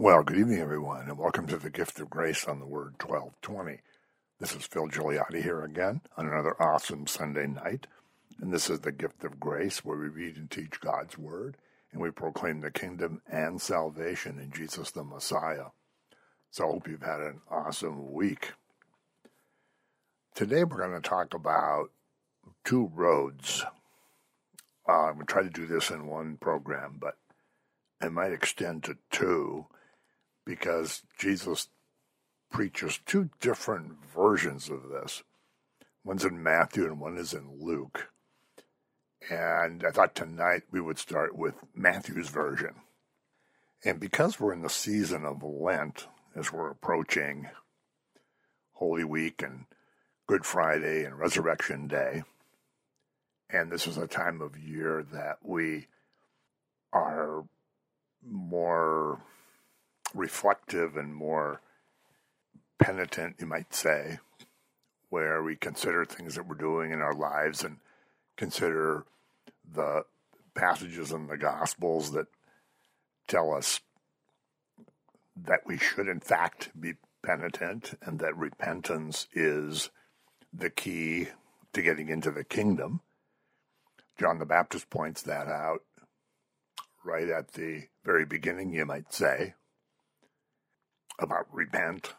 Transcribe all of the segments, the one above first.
Well, good evening, everyone, and welcome to the Gift of Grace on the Word 1220. This is Phil Gigliotti here again on another awesome Sunday night. And this is the Gift of Grace, where we read and teach God's Word, and we proclaim the kingdom and salvation in Jesus the Messiah. So I hope you've had an awesome week. Today we're going to talk about two roads. Uh, I'm going to try to do this in one program, but it might extend to two because Jesus preaches two different versions of this. One's in Matthew and one is in Luke. And I thought tonight we would start with Matthew's version. And because we're in the season of Lent, as we're approaching Holy Week and Good Friday and Resurrection Day, and this is a time of year that we are more reflective and more penitent, you might say, where we consider things that we're doing in our lives and consider the passages in the Gospels that tell us that we should, in fact, be penitent and that repentance is the key to getting into the kingdom. John the Baptist points that out right at the very beginning, you might say about repent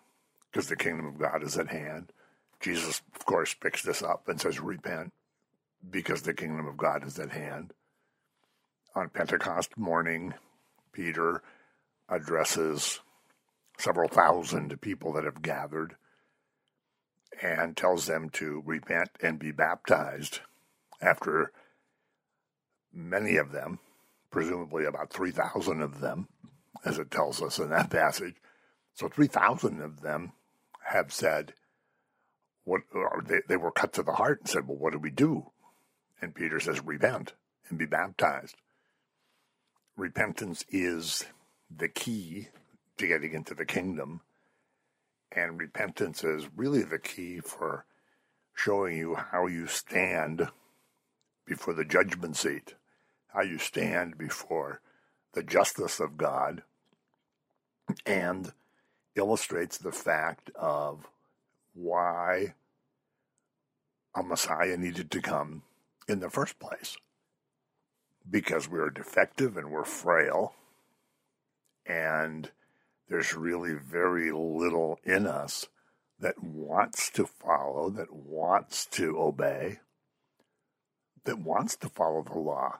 because the kingdom of God is at hand. Jesus, of course, picks this up and says, repent because the kingdom of God is at hand. On Pentecost morning, Peter addresses several thousand people that have gathered and tells them to repent and be baptized after many of them, presumably about 3,000 of them, as it tells us in that passage, so 3,000 of them have said, what they, they were cut to the heart and said, well, what do we do? And Peter says, repent and be baptized. Repentance is the key to getting into the kingdom. And repentance is really the key for showing you how you stand before the judgment seat, how you stand before the justice of God, and illustrates the fact of why a Messiah needed to come in the first place. Because we are defective and we're frail, and there's really very little in us that wants to follow, that wants to obey, that wants to follow the law.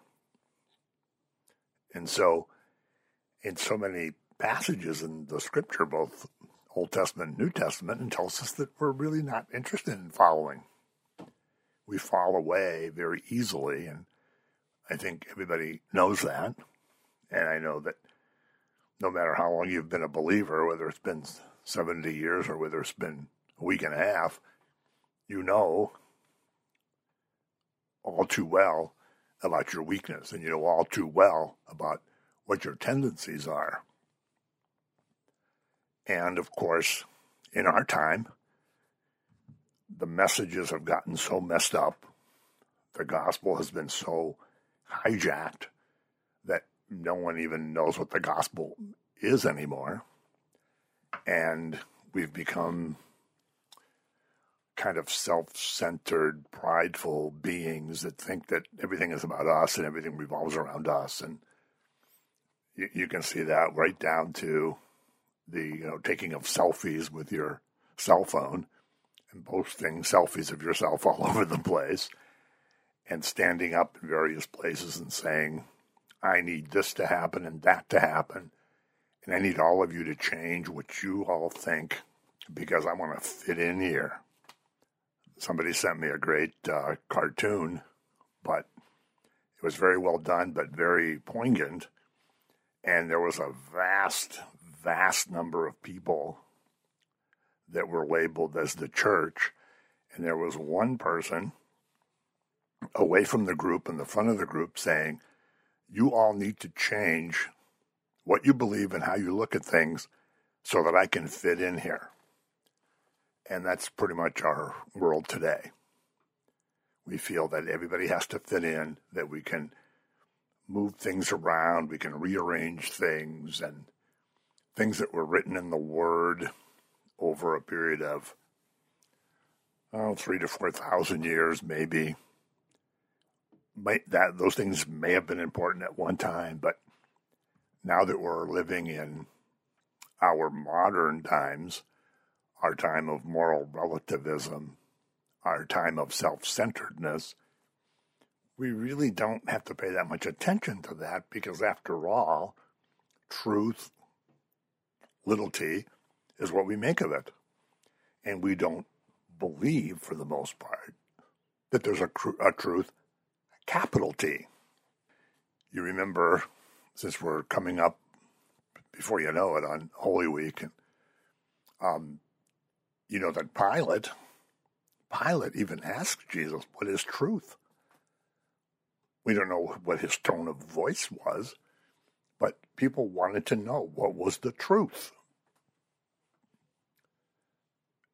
And so, in so many passages in the scripture, both Old Testament and New Testament, and tells us that we're really not interested in following. We fall away very easily, and I think everybody knows that. And I know that no matter how long you've been a believer, whether it's been 70 years or whether it's been a week and a half, you know all too well about your weakness, and you know all too well about what your tendencies are. And of course, in our time, the messages have gotten so messed up, the gospel has been so hijacked that no one even knows what the gospel is anymore. And we've become kind of self centered, prideful beings that think that everything is about us and everything revolves around us. And you, you can see that right down to the you know taking of selfies with your cell phone and posting selfies of yourself all over the place and standing up in various places and saying, I need this to happen and that to happen. And I need all of you to change what you all think because I want to fit in here. Somebody sent me a great uh, cartoon, but it was very well done, but very poignant. And there was a vast, vast number of people that were labeled as the church, and there was one person away from the group in the front of the group saying, You all need to change what you believe and how you look at things so that I can fit in here. And that's pretty much our world today. We feel that everybody has to fit in, that we can move things around, we can rearrange things, and things that were written in the Word over a period of oh, three to four thousand years, maybe. Might, that those things may have been important at one time, but now that we're living in our modern times, our time of moral relativism, our time of self-centeredness, we really don't have to pay that much attention to that because, after all, truth, little t, is what we make of it. And we don't believe, for the most part, that there's a, cr- a truth, capital T. You remember, since we're coming up before you know it on Holy Week, and um, you know that Pilate, Pilate even asked Jesus, "What is truth?" We don't know what his tone of voice was, but people wanted to know what was the truth.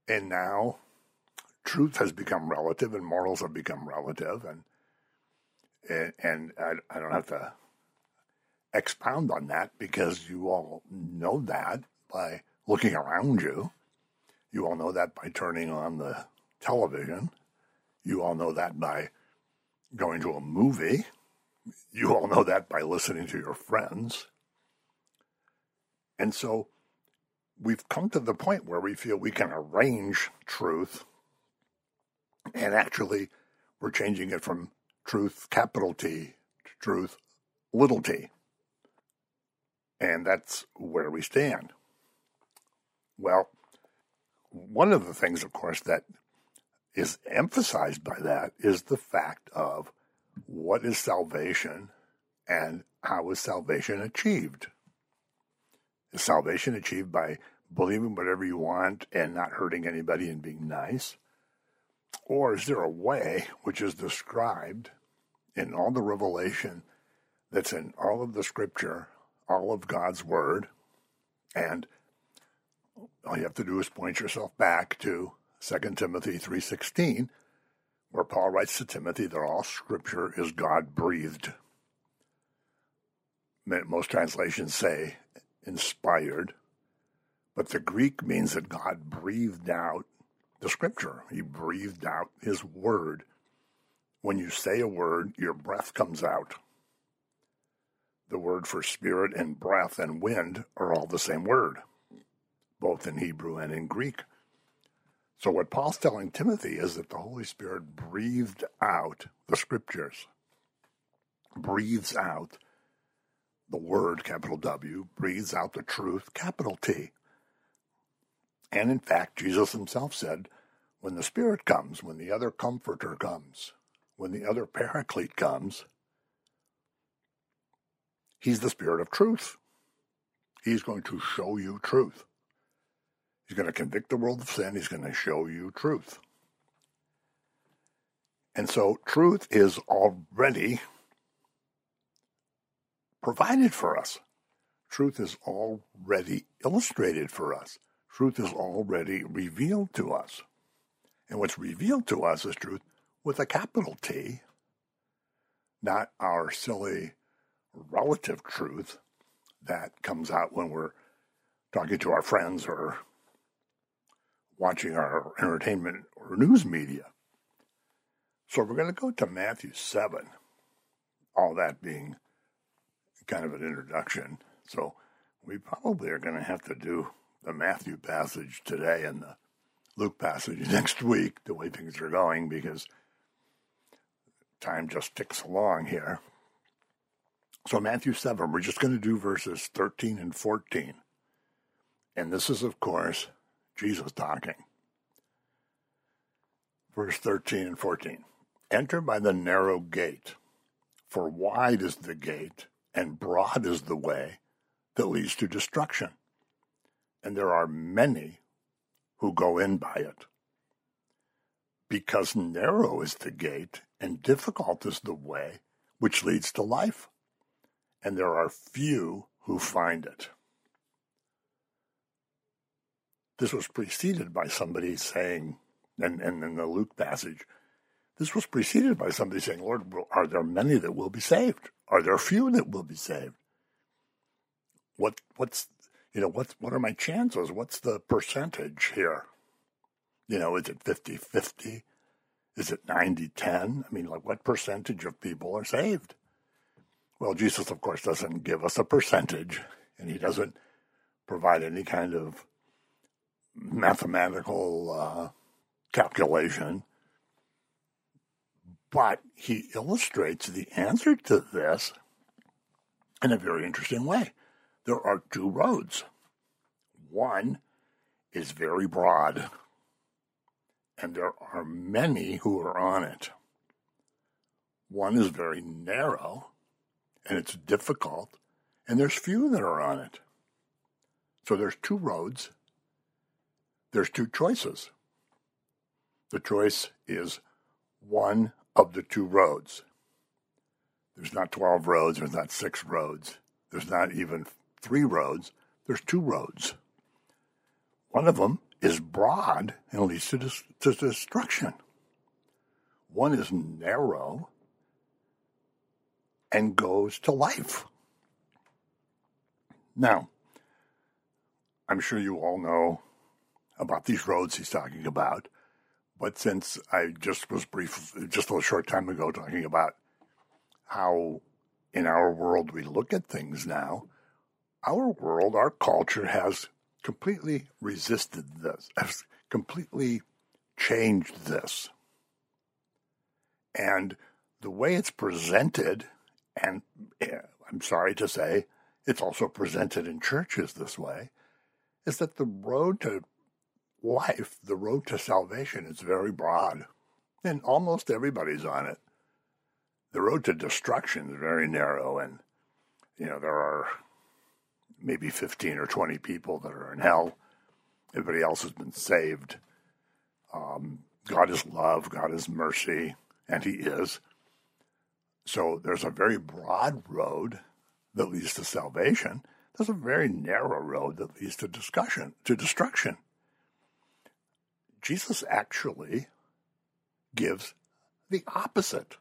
And now truth has become relative and morals have become relative and and, and I, I don't have to expound on that because you all know that by looking around you. You all know that by turning on the television. You all know that by going to a movie. You all know that by listening to your friends. And so we've come to the point where we feel we can arrange truth, and actually, we're changing it from truth, capital T, to truth, little t. And that's where we stand. Well, one of the things, of course, that is emphasized by that is the fact of what is salvation and how is salvation achieved? Is salvation achieved by believing whatever you want and not hurting anybody and being nice? Or is there a way which is described in all the revelation that's in all of the scripture, all of God's word, and all you have to do is point yourself back to 2 Timothy 3:16 where Paul writes to Timothy that all scripture is God breathed. Most translations say inspired, but the Greek means that God breathed out the scripture. He breathed out his word. When you say a word, your breath comes out. The word for spirit and breath and wind are all the same word, both in Hebrew and in Greek. So, what Paul's telling Timothy is that the Holy Spirit breathed out the scriptures, breathes out the word, capital W, breathes out the truth, capital T. And in fact, Jesus himself said, when the Spirit comes, when the other Comforter comes, when the other Paraclete comes, he's the Spirit of truth. He's going to show you truth. He's going to convict the world of sin. He's going to show you truth. And so truth is already provided for us. Truth is already illustrated for us. Truth is already revealed to us. And what's revealed to us is truth with a capital T, not our silly relative truth that comes out when we're talking to our friends or watching our entertainment or news media. So we're going to go to Matthew 7, all that being kind of an introduction. So we probably are going to have to do the Matthew passage today and the Luke passage next week, the way things are going, because time just ticks along here. So, Matthew 7, we're just going to do verses 13 and 14. And this is, of course, Jesus talking. Verse 13 and 14 Enter by the narrow gate, for wide is the gate and broad is the way that leads to destruction, and there are many who go in by it. Because narrow is the gate and difficult is the way which leads to life, and there are few who find it. This was preceded by somebody saying, and, and in the Luke passage, this was preceded by somebody saying, Lord, are there many that will be saved? Are there few that will be saved? What what's you know, what's, what are my chances? What's the percentage here? You know, is it 50 50? Is it 90 10? I mean, like, what percentage of people are saved? Well, Jesus, of course, doesn't give us a percentage, and he doesn't provide any kind of mathematical uh, calculation. But he illustrates the answer to this in a very interesting way. There are two roads. One is very broad, and there are many who are on it. One is very narrow, and it's difficult, and there's few that are on it. So there's two roads, there's two choices. The choice is one of the two roads. There's not 12 roads, there's not six roads, there's not even three roads, there's two roads. One of them is broad and leads to, dis- to destruction. One is narrow and goes to life. Now, I'm sure you all know about these roads he's talking about, but since I just was brief, just a short time ago, talking about how in our world we look at things now, our world, our culture has completely resisted this, has completely changed this. And the way it's presented, and eh, I'm sorry to say, it's also presented in churches this way, is that the road to life, the road to salvation, is very broad, and almost everybody's on it. The road to destruction is very narrow, and you know there are maybe 15 or 20 people that are in hell. Everybody else has been saved. Um, God is love, God is mercy, and He is. So there's a very broad road that leads to salvation. There's a very narrow road that leads to discussion, to destruction. Jesus actually gives the opposite.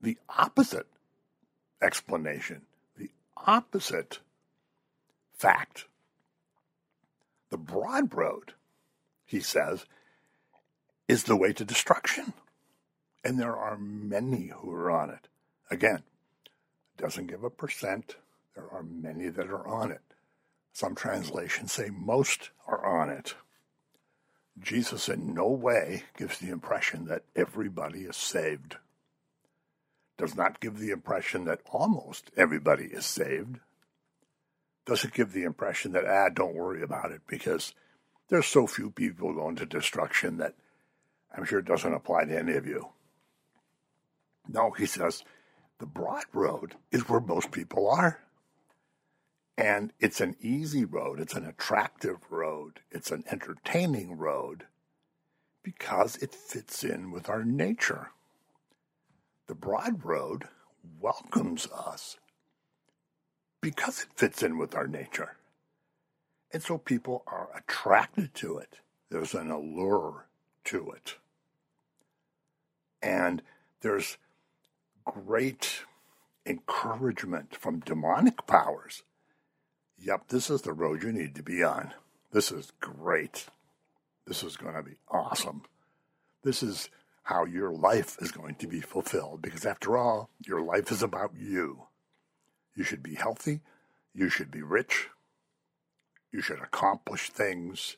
The opposite explanation the opposite fact. The broad road, he says, is the way to destruction. And there are many who are on it. Again, doesn't give a percent. There are many that are on it. Some translations say most are on it. Jesus in no way gives the impression that everybody is saved does not give the impression that almost everybody is saved. Doesn't give the impression that, ah, don't worry about it because there's so few people going to destruction that I'm sure it doesn't apply to any of you. No, he says the broad road is where most people are. And it's an easy road, it's an attractive road, it's an entertaining road because it fits in with our nature. The broad road welcomes us because it fits in with our nature. And so people are attracted to it. There's an allure to it. And there's great encouragement from demonic powers. Yep, this is the road you need to be on. This is great. This is going to be awesome. This is how your life is going to be fulfilled. Because after all, your life is about you. You should be healthy. You should be rich. You should accomplish things.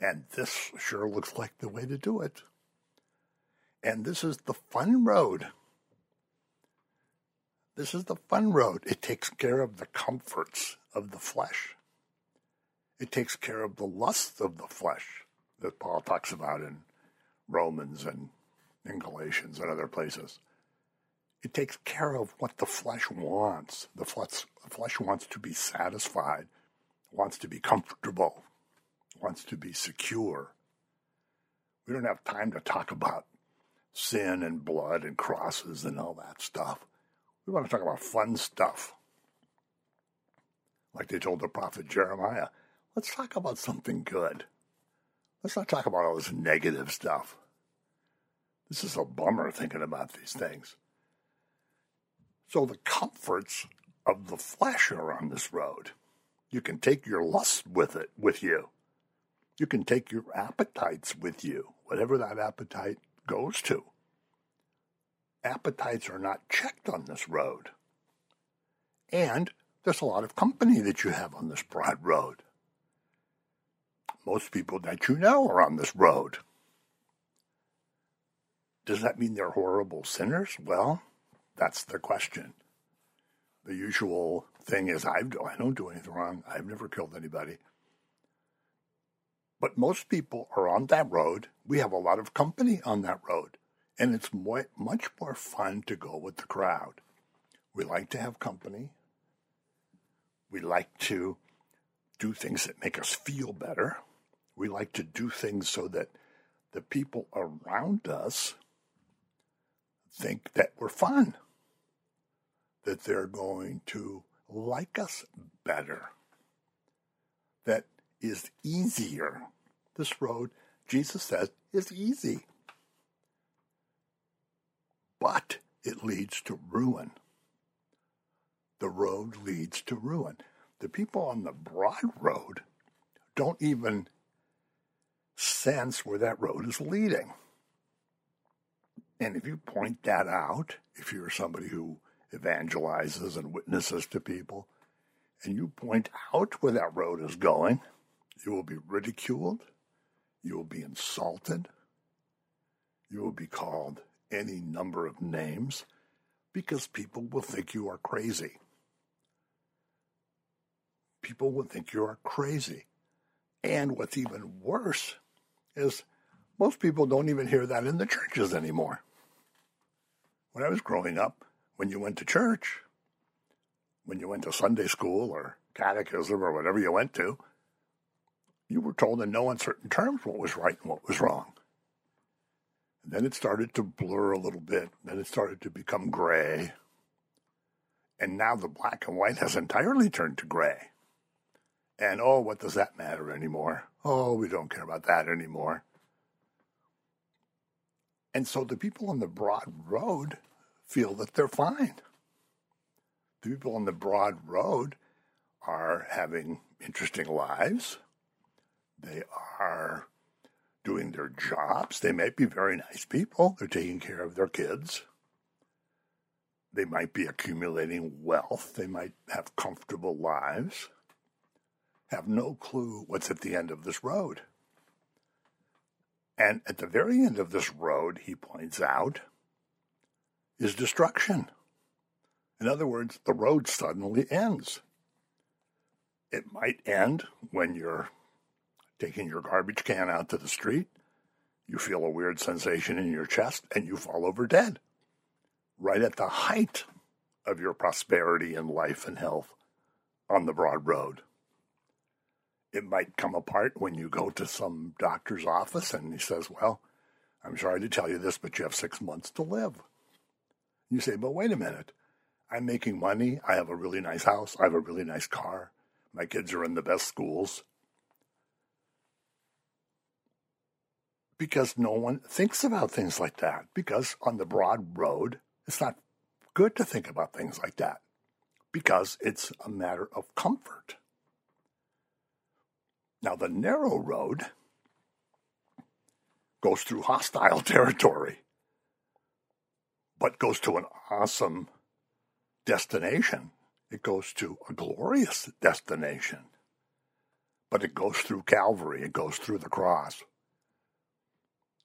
And this sure looks like the way to do it. And this is the fun road. This is the fun road. It takes care of the comforts of the flesh. It takes care of the lusts of the flesh that Paul talks about in Romans and in Galatians and other places. It takes care of what the flesh wants. The flesh, the flesh wants to be satisfied, wants to be comfortable, wants to be secure. We don't have time to talk about sin and blood and crosses and all that stuff. We want to talk about fun stuff. Like they told the prophet Jeremiah, let's talk about something good. Let's not talk about all this negative stuff. This is a bummer thinking about these things. So the comforts of the flesh are on this road. You can take your lusts with it with you. You can take your appetites with you, whatever that appetite goes to. Appetites are not checked on this road. And there's a lot of company that you have on this broad road. Most people that you know are on this road. Does that mean they're horrible sinners? Well, that's the question. The usual thing is, I don't do anything wrong. I've never killed anybody. But most people are on that road. We have a lot of company on that road. And it's much more fun to go with the crowd. We like to have company. We like to do things that make us feel better. We like to do things so that the people around us think that we're fun, that they're going to like us better, that is easier. This road, Jesus says, is easy. But it leads to ruin the road leads to ruin. The people on the broad road don't even sense where that road is leading. And if you point that out, if you're somebody who evangelizes and witnesses to people, and you point out where that road is going, you will be ridiculed, you will be insulted, you will be called any number of names because people will think you are crazy people will think you're crazy. And what's even worse is most people don't even hear that in the churches anymore. When I was growing up, when you went to church, when you went to Sunday school or catechism or whatever you went to, you were told in no uncertain terms what was right and what was wrong. And then it started to blur a little bit. Then it started to become gray. And now the black and white has entirely turned to gray. And oh, what does that matter anymore? Oh, we don't care about that anymore. And so the people on the broad road feel that they're fine. The people on the broad road are having interesting lives. They are doing their jobs. They might be very nice people. They're taking care of their kids. They might be accumulating wealth. They might have comfortable lives have no clue what's at the end of this road. And at the very end of this road, he points out, is destruction. In other words, the road suddenly ends. It might end when you're taking your garbage can out to the street, you feel a weird sensation in your chest, and you fall over dead. Right at the height of your prosperity and life and health on the broad road it might come apart when you go to some doctor's office and he says, Well, I'm sorry to tell you this, but you have six months to live. You say, But wait a minute. I'm making money. I have a really nice house. I have a really nice car. My kids are in the best schools. Because no one thinks about things like that. Because on the broad road, it's not good to think about things like that. Because it's a matter of comfort. Now, the narrow road goes through hostile territory, but goes to an awesome destination. It goes to a glorious destination, but it goes through Calvary, it goes through the cross.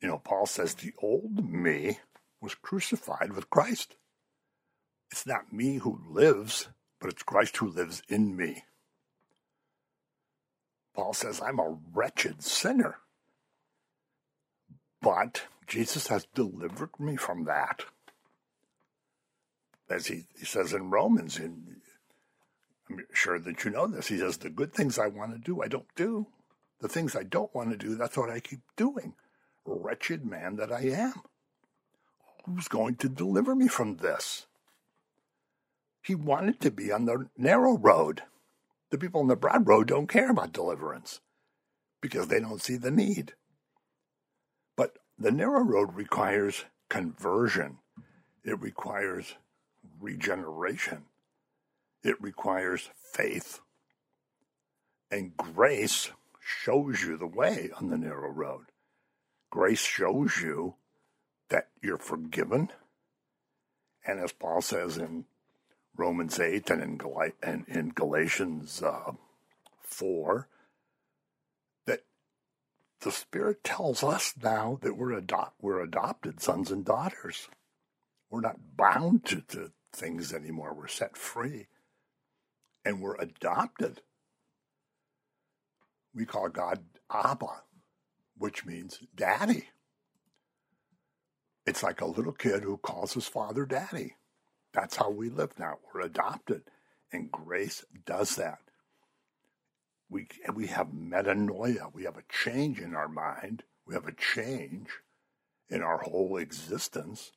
You know, Paul says the old me was crucified with Christ. It's not me who lives, but it's Christ who lives in me. Paul says, I'm a wretched sinner. But Jesus has delivered me from that. As he, he says in Romans, and I'm sure that you know this, he says, The good things I want to do, I don't do. The things I don't want to do, that's what I keep doing. Wretched man that I am. Who's going to deliver me from this? He wanted to be on the narrow road. The people on the broad road don't care about deliverance because they don't see the need. But the narrow road requires conversion, it requires regeneration, it requires faith. And grace shows you the way on the narrow road. Grace shows you that you're forgiven. And as Paul says in Romans 8 and in, Gal- and in Galatians uh, 4, that the Spirit tells us now that we're, adopt- we're adopted sons and daughters. We're not bound to, to things anymore. We're set free. And we're adopted. We call God Abba, which means daddy. It's like a little kid who calls his father daddy. That's how we live now. We're adopted. And grace does that. We, we have metanoia. We have a change in our mind. We have a change in our whole existence.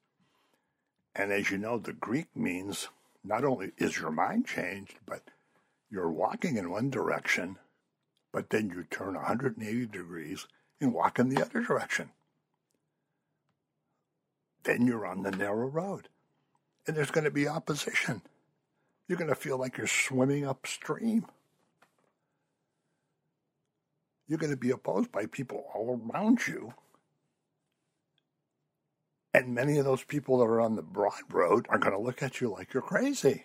And as you know, the Greek means not only is your mind changed, but you're walking in one direction, but then you turn 180 degrees and walk in the other direction. Then you're on the narrow road. And there's going to be opposition. You're going to feel like you're swimming upstream. You're going to be opposed by people all around you and many of those people that are on the broad road are going to look at you like you're crazy.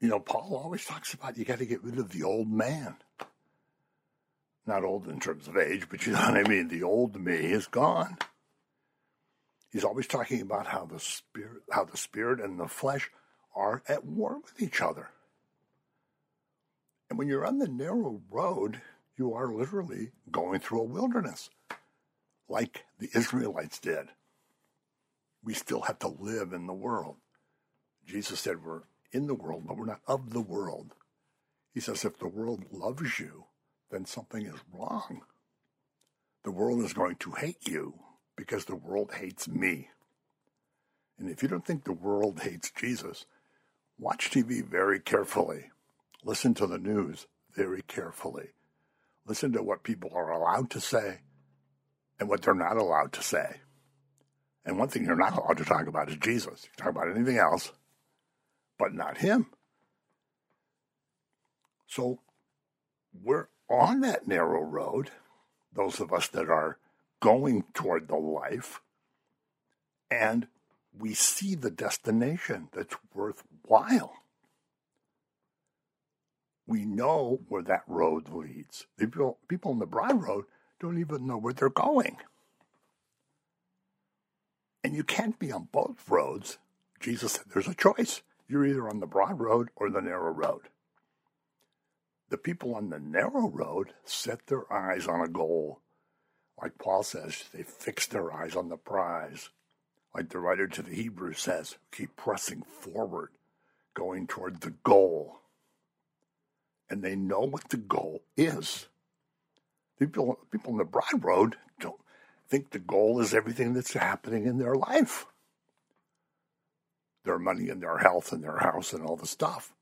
You know, Paul always talks about you got to get rid of the old man. Not old in terms of age, but you know what I mean? The old me is gone. He's always talking about how the spirit how the spirit and the flesh are at war with each other. And when you're on the narrow road, you are literally going through a wilderness like the Israelites did. We still have to live in the world. Jesus said we're in the world, but we're not of the world. He says if the world loves you, then something is wrong. The world is going to hate you because the world hates me. And if you don't think the world hates Jesus, watch TV very carefully. Listen to the news very carefully. Listen to what people are allowed to say and what they're not allowed to say. And one thing you're not allowed to talk about is Jesus. You can talk about anything else, but not him. So we're on that narrow road, those of us that are going toward the life, and we see the destination that's worthwhile. We know where that road leads. The People, people on the broad road don't even know where they're going. And you can't be on both roads. Jesus said there's a choice. You're either on the broad road or the narrow road. The people on the narrow road set their eyes on a goal. Like Paul says, they fix their eyes on the prize. Like the writer to the Hebrews says, keep pressing forward, going toward the goal. And they know what the goal is. People, people on the broad road don't think the goal is everything that's happening in their life their money and their health and their house and all the stuff.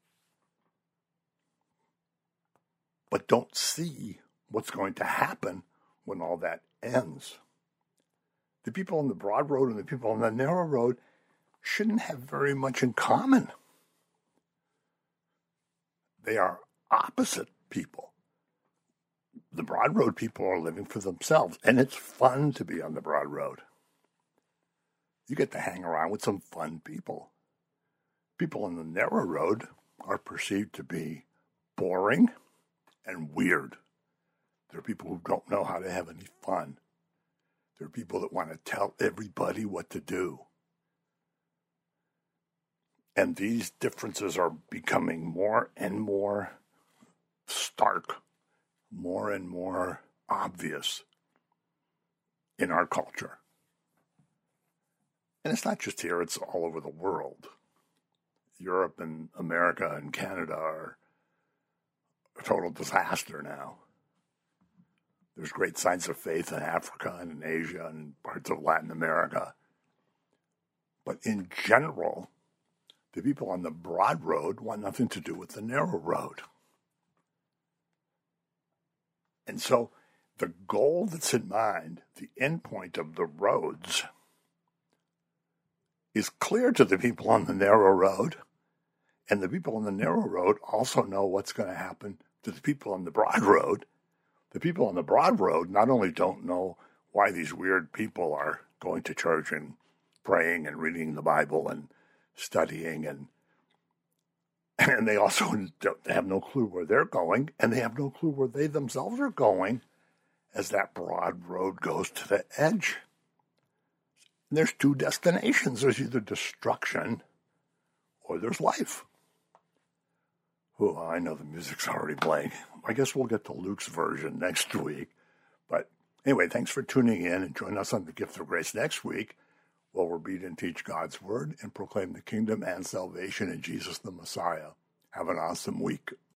But don't see what's going to happen when all that ends. The people on the broad road and the people on the narrow road shouldn't have very much in common. They are opposite people the broad road people are living for themselves, and it's fun to be on the broad road. You get to hang around with some fun people. People on the narrow road are perceived to be boring and weird. There are people who don't know how to have any fun. There are people that want to tell everybody what to do. And these differences are becoming more and more stark more and more obvious in our culture. And it's not just here, it's all over the world. Europe and America and Canada are a total disaster now. There's great signs of faith in Africa and in Asia and parts of Latin America. But in general, the people on the broad road want nothing to do with the narrow road. And so the goal that's in mind, the endpoint of the roads, is clear to the people on the narrow road. And the people on the narrow road also know what's going to happen to the people on the broad road. The people on the broad road not only don't know why these weird people are going to church and praying and reading the Bible and studying and and they also have no clue where they're going and they have no clue where they themselves are going as that broad road goes to the edge. And there's two destinations. There's either destruction or there's life. Oh, I know the music's already playing. I guess we'll get to Luke's version next week. But anyway, thanks for tuning in and join us on the Gift of Grace next week we'll read and teach God's Word and proclaim the kingdom and salvation in Jesus the Messiah. Have an awesome week.